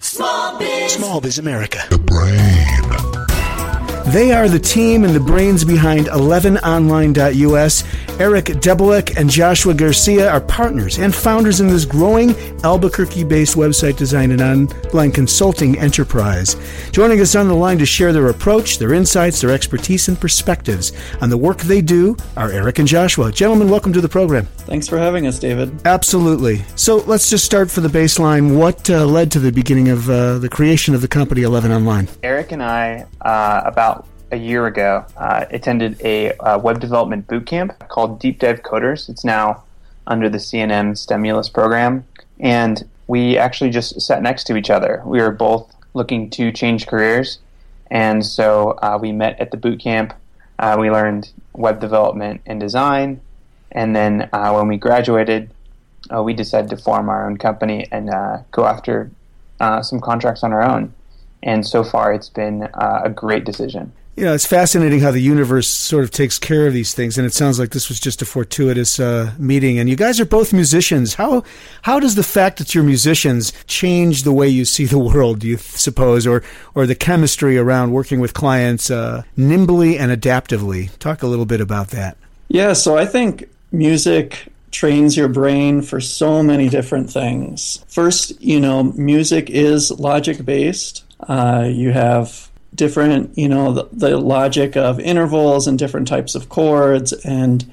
Small Biz. Small Biz America. The brain. They are the team and the brains behind 11online.us. Eric Debelak and Joshua Garcia are partners and founders in this growing Albuquerque based website design and online consulting enterprise. Joining us on the line to share their approach, their insights, their expertise, and perspectives on the work they do are Eric and Joshua. Gentlemen, welcome to the program. Thanks for having us, David. Absolutely. So let's just start for the baseline. What uh, led to the beginning of uh, the creation of the company 11 Online? Eric and I, uh, about a year ago, uh, attended a uh, web development boot camp called Deep Dive Coders. It's now under the CNM Stimulus program. And we actually just sat next to each other. We were both looking to change careers. And so uh, we met at the boot camp. Uh, we learned web development and design. And then uh, when we graduated, uh, we decided to form our own company and go after some contracts on our own. And so far, it's been a great decision you know, it's fascinating how the universe sort of takes care of these things, and it sounds like this was just a fortuitous uh, meeting. And you guys are both musicians. How how does the fact that you're musicians change the way you see the world? Do you suppose, or or the chemistry around working with clients uh, nimbly and adaptively? Talk a little bit about that. Yeah, so I think music trains your brain for so many different things. First, you know, music is logic based. Uh, you have different, you know, the, the logic of intervals and different types of chords, and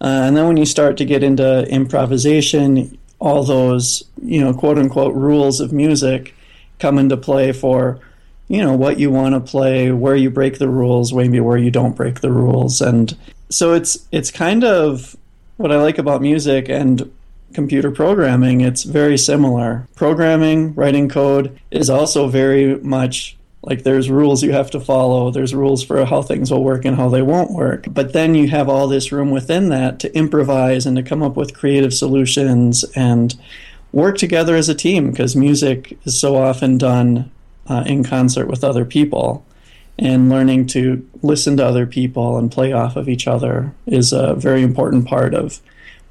uh, and then when you start to get into improvisation, all those, you know, quote unquote rules of music come into play for, you know, what you want to play, where you break the rules, maybe where you don't break the rules, and so it's it's kind of what I like about music and computer programming. It's very similar. Programming, writing code is also very much like there's rules you have to follow, there's rules for how things will work and how they won't work. But then you have all this room within that to improvise and to come up with creative solutions and work together as a team because music is so often done uh, in concert with other people. And learning to listen to other people and play off of each other is a very important part of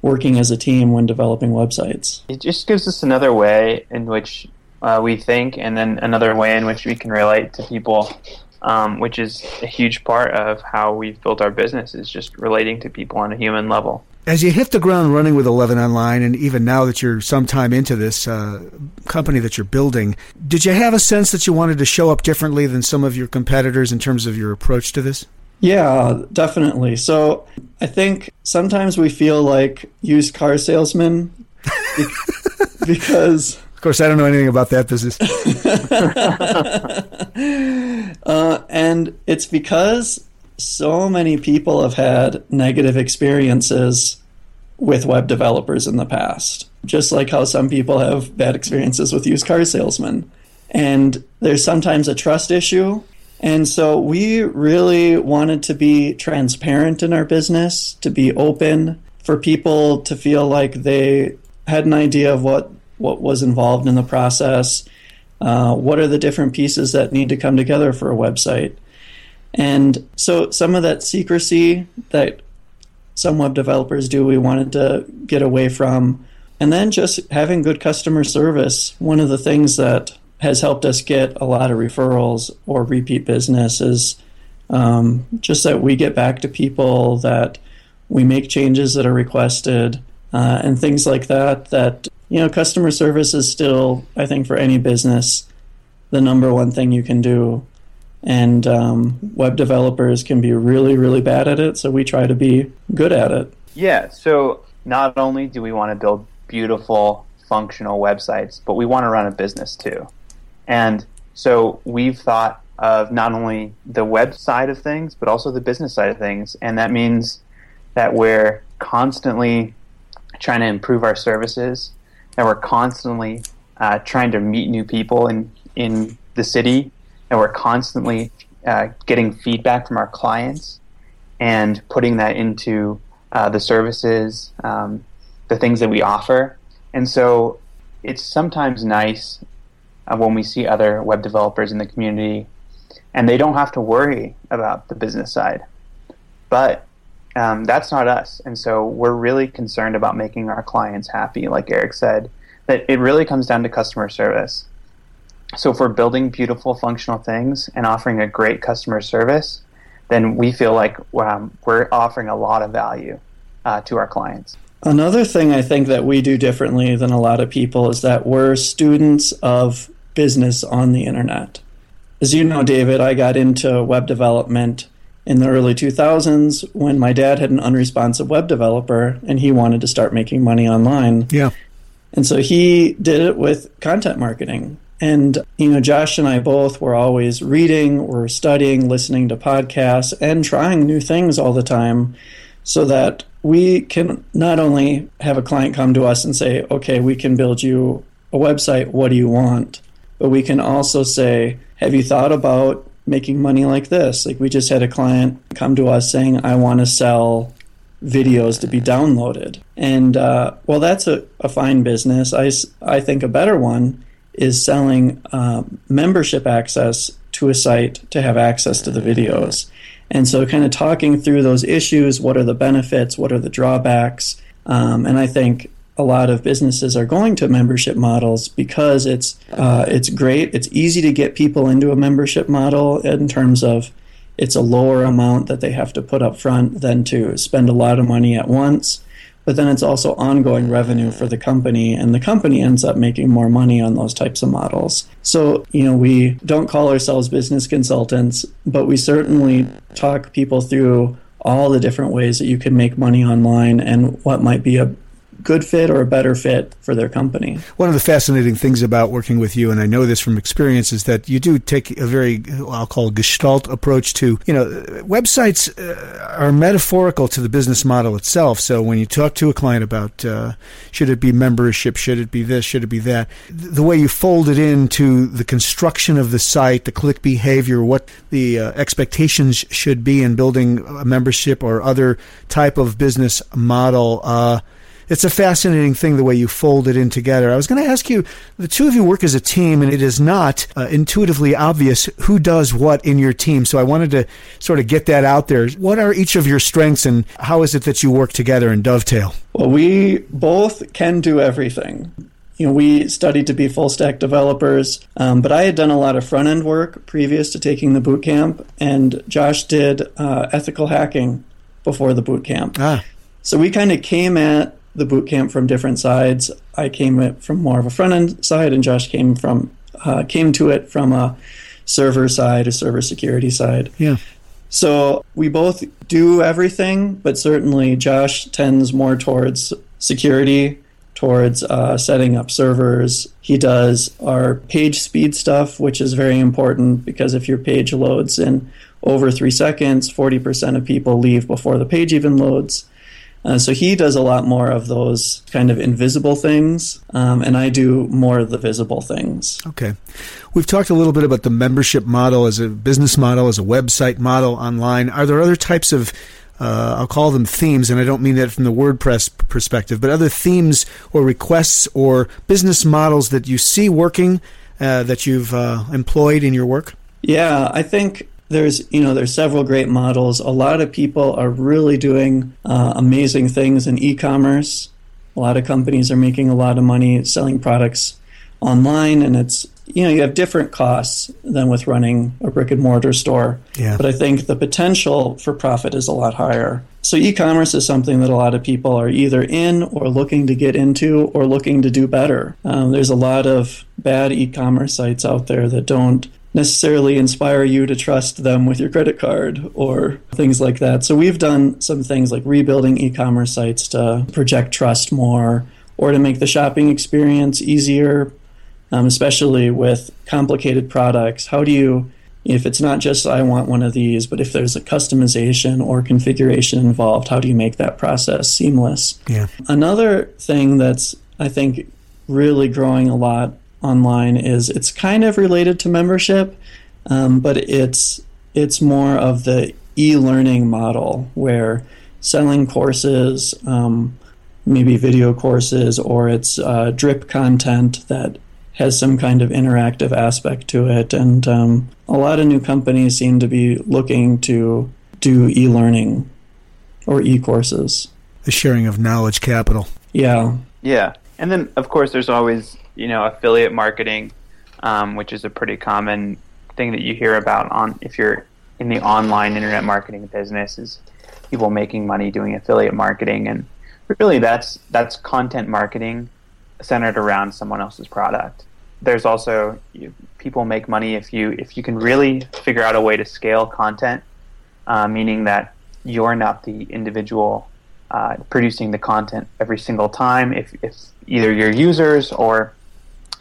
working as a team when developing websites. It just gives us another way in which uh, we think, and then another way in which we can relate to people, um, which is a huge part of how we've built our business is just relating to people on a human level. As you hit the ground running with 11 Online, and even now that you're some time into this uh, company that you're building, did you have a sense that you wanted to show up differently than some of your competitors in terms of your approach to this? Yeah, definitely. So I think sometimes we feel like used car salesmen because course, I don't know anything about that business. uh, and it's because so many people have had negative experiences with web developers in the past, just like how some people have bad experiences with used car salesmen. And there's sometimes a trust issue. And so we really wanted to be transparent in our business, to be open, for people to feel like they had an idea of what what was involved in the process, uh, what are the different pieces that need to come together for a website. And so some of that secrecy that some web developers do, we wanted to get away from. And then just having good customer service. One of the things that has helped us get a lot of referrals or repeat business is um, just that we get back to people that We make changes that are requested uh, and things like that. That you know, customer service is still, I think, for any business, the number one thing you can do. And um, web developers can be really, really bad at it. So we try to be good at it. Yeah. So not only do we want to build beautiful, functional websites, but we want to run a business too. And so we've thought of not only the web side of things, but also the business side of things. And that means that we're constantly trying to improve our services, and we're constantly uh, trying to meet new people in, in the city, and we're constantly uh, getting feedback from our clients and putting that into uh, the services, um, the things that we offer. And so it's sometimes nice uh, when we see other web developers in the community and they don't have to worry about the business side. But um, that's not us. And so we're really concerned about making our clients happy, like Eric said, that it really comes down to customer service. So if we're building beautiful functional things and offering a great customer service, then we feel like um, we're offering a lot of value uh, to our clients. Another thing I think that we do differently than a lot of people is that we're students of business on the internet. As you know, David, I got into web development in the early 2000s when my dad had an unresponsive web developer and he wanted to start making money online. Yeah. And so he did it with content marketing. And, you know, Josh and I both were always reading, we're studying, listening to podcasts, and trying new things all the time so that we can not only have a client come to us and say, okay, we can build you a website, what do you want? But we can also say, have you thought about making money like this? Like we just had a client come to us saying, I want to sell videos to be downloaded. And uh, well, that's a, a fine business. I, I think a better one is selling uh, membership access to a site to have access to the videos. And so, kind of talking through those issues what are the benefits, what are the drawbacks? Um, and I think a lot of businesses are going to membership models because it's uh, it's great. It's easy to get people into a membership model in terms of it's a lower amount that they have to put up front than to spend a lot of money at once but then it's also ongoing revenue for the company and the company ends up making more money on those types of models so you know we don't call ourselves business consultants but we certainly talk people through all the different ways that you can make money online and what might be a good fit or a better fit for their company. One of the fascinating things about working with you, and I know this from experience, is that you do take a very, I'll call gestalt approach to, you know, websites uh, are metaphorical to the business model itself. So when you talk to a client about uh, should it be membership, should it be this, should it be that, the way you fold it into the construction of the site, the click behavior, what the uh, expectations should be in building a membership or other type of business model uh, it's a fascinating thing the way you fold it in together. I was going to ask you the two of you work as a team, and it is not uh, intuitively obvious who does what in your team. So I wanted to sort of get that out there. What are each of your strengths, and how is it that you work together and dovetail? Well, we both can do everything. You know, we studied to be full stack developers, um, but I had done a lot of front end work previous to taking the boot camp, and Josh did uh, ethical hacking before the boot camp. Ah. So we kind of came at the boot camp from different sides. I came from more of a front end side, and Josh came from uh, came to it from a server side, a server security side. Yeah. So we both do everything, but certainly Josh tends more towards security, towards uh, setting up servers. He does our page speed stuff, which is very important because if your page loads in over three seconds, 40% of people leave before the page even loads. Uh, so he does a lot more of those kind of invisible things, um, and I do more of the visible things. Okay. We've talked a little bit about the membership model as a business model, as a website model online. Are there other types of uh, I'll call them themes, and I don't mean that from the WordPress perspective, but other themes or requests or business models that you see working uh, that you've uh, employed in your work? Yeah, I think there's you know there's several great models a lot of people are really doing uh, amazing things in e-commerce a lot of companies are making a lot of money selling products online and it's you know, you have different costs than with running a brick and mortar store. Yeah. But I think the potential for profit is a lot higher. So e-commerce is something that a lot of people are either in or looking to get into or looking to do better. Um, there's a lot of bad e-commerce sites out there that don't necessarily inspire you to trust them with your credit card or things like that. So we've done some things like rebuilding e-commerce sites to project trust more or to make the shopping experience easier, um, especially with complicated products. How do you, if it's not just I want one of these, but if there's a customization or configuration involved, how do you make that process seamless? Yeah. Another thing that's, I think, really growing a lot online is it's kind of related to membership, um, but it's it's more of the e-learning model where selling courses, um, maybe video courses, or it's uh, drip content that has some kind of interactive aspect to it. And um, a lot of new companies seem to be looking to do e learning or e courses. The sharing of knowledge capital. Yeah. Yeah. And then, of course, there's always, you know, affiliate marketing, um, which is a pretty common thing that you hear about on if you're in the online internet marketing business is people making money doing affiliate marketing and really that's that's content marketing centered around someone else's product. There's also you, people make money if you if you can really figure out a way to scale content, uh, meaning that you're not the individual uh, producing the content every single time. If, if either your users or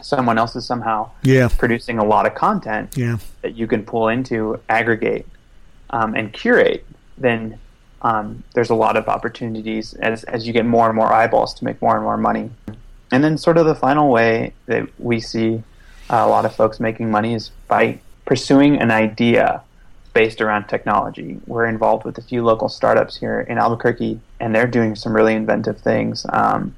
someone else is somehow yeah. producing a lot of content yeah. that you can pull into, aggregate, um, and curate, then um, there's a lot of opportunities as, as you get more and more eyeballs to make more and more money. And then, sort of, the final way that we see a lot of folks making money is by pursuing an idea based around technology. We're involved with a few local startups here in Albuquerque, and they're doing some really inventive things um,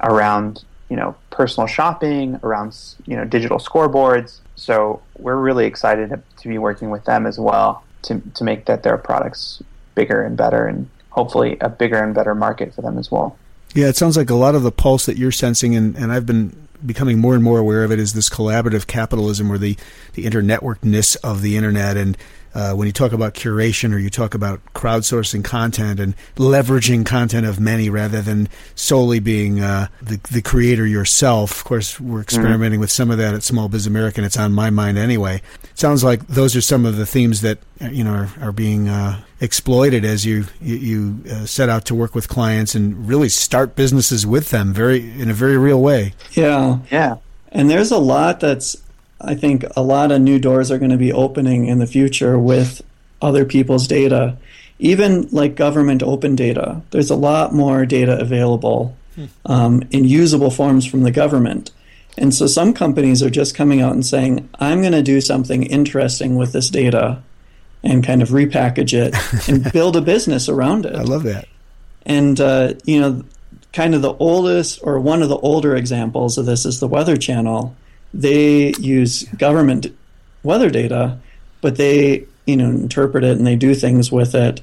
around you know personal shopping, around you know digital scoreboards. So we're really excited to be working with them as well to to make that their products bigger and better, and hopefully a bigger and better market for them as well. Yeah, it sounds like a lot of the pulse that you're sensing, and, and I've been becoming more and more aware of it, is this collaborative capitalism or the, the internetworkedness of the internet. And uh, when you talk about curation or you talk about crowdsourcing content and leveraging content of many rather than solely being uh, the, the creator yourself. Of course, we're experimenting mm-hmm. with some of that at Small Biz American. It's on my mind anyway. It sounds like those are some of the themes that you know are, are being uh, exploited as you you, you uh, set out to work with clients and really start businesses with them very in a very real way. Yeah, yeah. And there's a lot that's I think a lot of new doors are going to be opening in the future with other people's data, even like government open data. There's a lot more data available um, in usable forms from the government. And so some companies are just coming out and saying, I'm going to do something interesting with this data and kind of repackage it and build a business around it. I love that. And, uh, you know, kind of the oldest or one of the older examples of this is the Weather Channel they use government weather data, but they you know interpret it and they do things with it.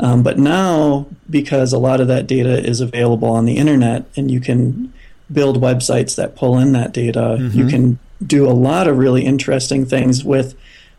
Um, but now, because a lot of that data is available on the internet, and you can build websites that pull in that data, mm-hmm. you can do a lot of really interesting things with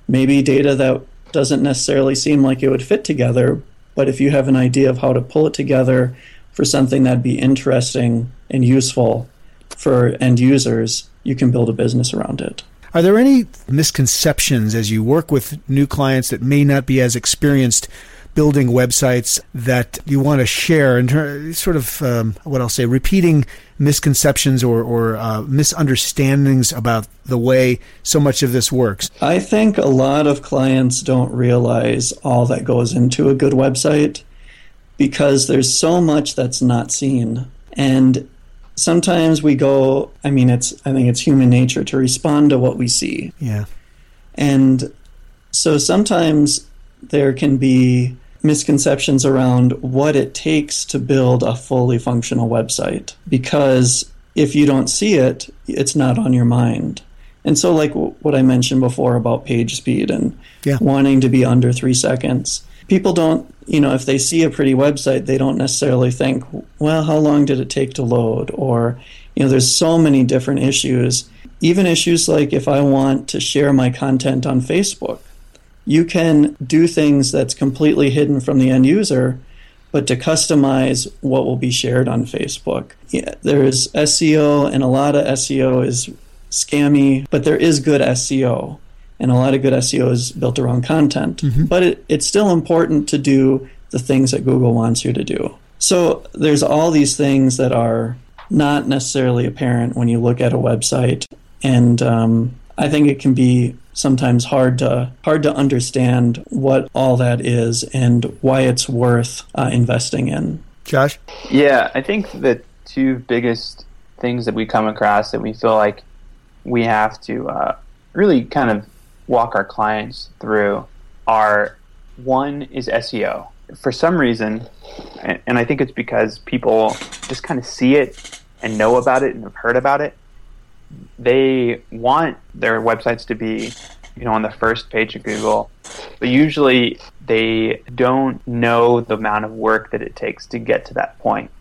maybe data that doesn't necessarily seem like it would fit together. But if you have an idea of how to pull it together for something that'd be interesting and useful for end users, you can build a business around it. Are there any misconceptions as you work with new clients that may not be as experienced building websites that you want to share and sort of um, what I'll say repeating misconceptions or, or uh, misunderstandings about the way so much of this works? I think a lot of clients don't realize all that goes into a good website because there's so much that's not seen. And sometimes we go i mean it's i think it's human nature to respond to what we see. Yeah. And so sometimes there can be misconceptions around what it takes to build a fully functional website because if you don't see it it's not on your mind. And so like what i mentioned before about page speed and yeah. wanting to be under three seconds people don't, you know, if they see a pretty website, they don't necessarily think, well, how long did it take to load? Or, you know, there's so many different issues. even issues like if I want to share my content on Facebook, you can do things that's completely hidden from the end user, but to customize what will be shared on Facebook. Yeah, there's SEO, and a lot of SEO is scammy, but there is good SEO. And a lot of good SEO is built around content. But it, it's still important to do the things that Google wants you to do. So there's all these things that are not necessarily apparent when you look at a website, and um, I think it can be sometimes hard to hard to understand what all that is and why it's worth uh, investing in. Josh? Yeah, I think the two biggest things that we come across that we feel like we have to uh, really kind of walk our clients through are one is SEO. For some reason, and, I think it's because people just kind of see it and know about it and have heard about it, they want their websites to be you know on the first page of Google, but usually they don't know the amount of work that it takes to get to that point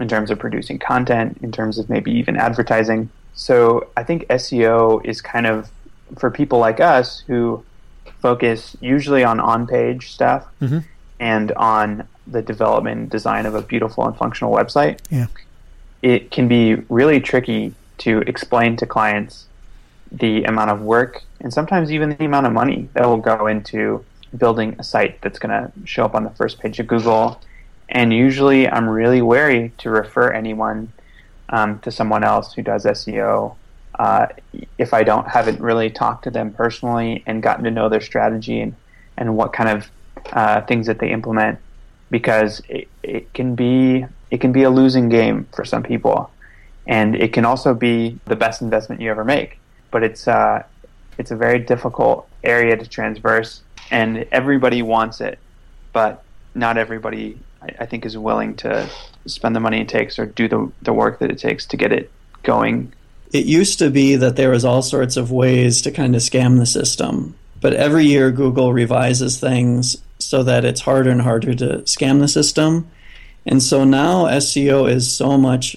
in terms of producing content, in terms of maybe even advertising. So I think SEO is kind of for people like us who focus usually on on-page stuff and on the development and design of a beautiful and functional website. Yeah. It can be really tricky to explain to clients the amount of work and sometimes even the amount of money that will go into building a site that's going to show up on the first page of Google. And usually, I'm really wary to refer anyone um, to someone else who does SEO uh, if I don't haven't really talked to them personally and gotten to know their strategy and, and what kind of uh, things that they implement because it, it can be it can be a losing game for some people. And it can also be the best investment you ever make but it's uh, it's a very difficult area to transverse and everybody wants it but not everybody I, I think is willing to spend the money it takes or do the, the work that it takes to get it going It used to be that there was all sorts of ways to kind of scam the system, but every year Google revises things so that it's harder and harder to scam the system. And so now SEO is so much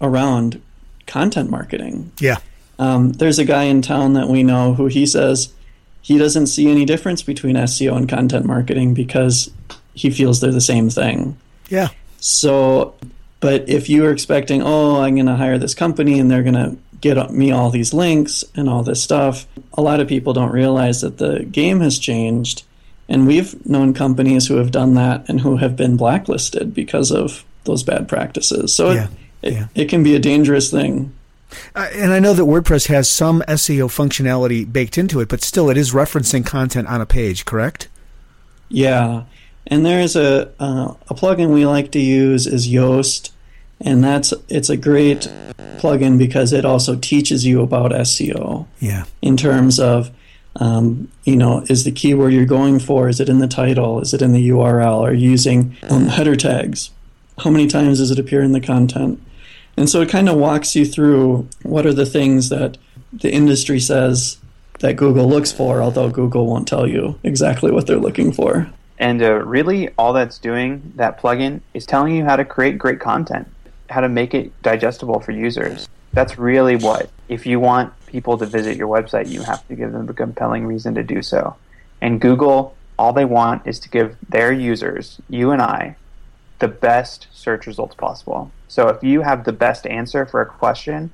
around content marketing. Yeah. Um, there's a guy in town that we know who he says he doesn't see any difference between SEO and content marketing because he feels they're the same thing. Yeah. So, but if you were expecting, oh, I'm going to hire this company and they're going to get me all these links and all this stuff, a lot of people don't realize that the game has changed. And we've known companies who have done that and who have been blacklisted because of those bad practices. So Yeah, it, it, yeah. it can be a dangerous thing. Uh, and I know that WordPress has some SEO functionality baked into it, but still it is referencing content on a page, correct? Yeah, and there's a uh, a plugin we like to use is Yoast, and that's it's a great plugin because it also teaches you about SEO Yeah. in terms of um, you know is the keyword you're going for is it in the title is it in the URL are you using um, header tags? How many times does it appear in the content? And so it kind of walks you through what are the things that the industry says that Google looks for although Google won't tell you exactly what they're looking for. And uh, really, all that's doing, that plugin, is telling you how to create great content, how to make it digestible for users. That's really what, if you want people to visit your website, you have to give them a compelling reason to do so. And Google, all they want is to give their users, you and I, the best search results possible. So if you have the best answer for a question,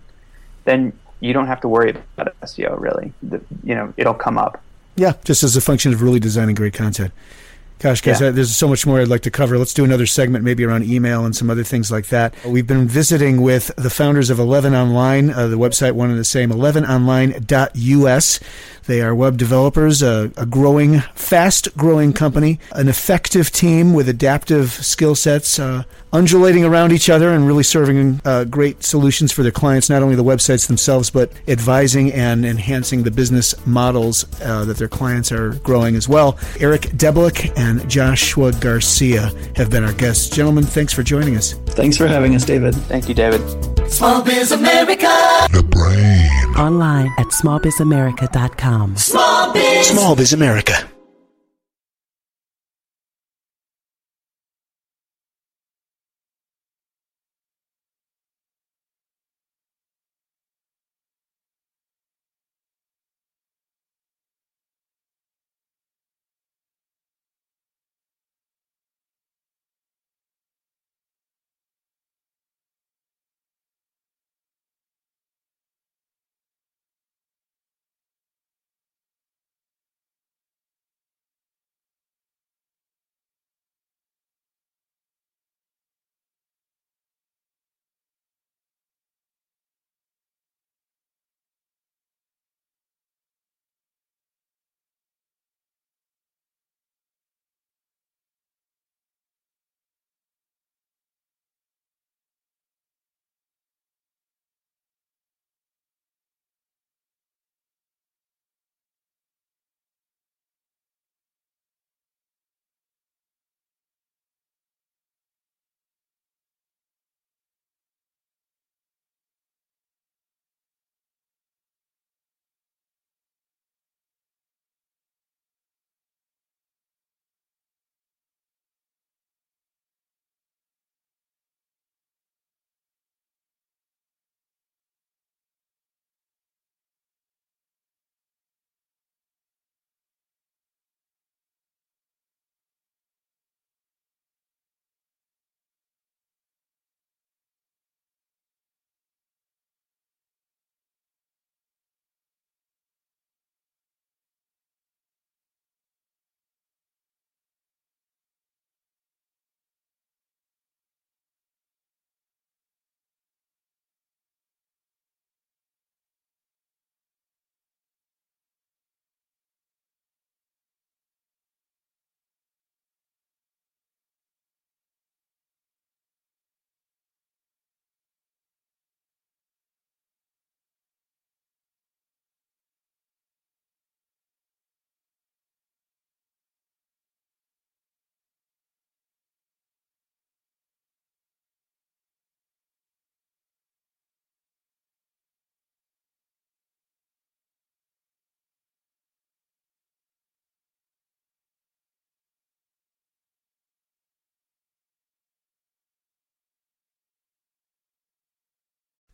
then you don't have to worry about SEO really. The, you know, it'll come up. Yeah, just as a function of really designing great content. Gosh, guys, Yeah. there's so much more I'd like to cover. Let's do another segment, maybe around email and some other things like that. We've been visiting with the founders of 11 Online, uh, the website one and the same, 11online.us. They are web developers, a, a growing, fast growing company, an effective team with adaptive skill sets, uh, undulating around each other and really serving uh, great solutions for their clients, not only the websites themselves, but advising and enhancing the business models uh, that their clients are growing as well. Eric Debelak and Joshua Garcia have been our guests. Gentlemen, thanks for joining us. thanks for having us David Thank you, David. Small Biz America. The brain. Online at smallbizamerica.com. Small Biz. Small Biz America.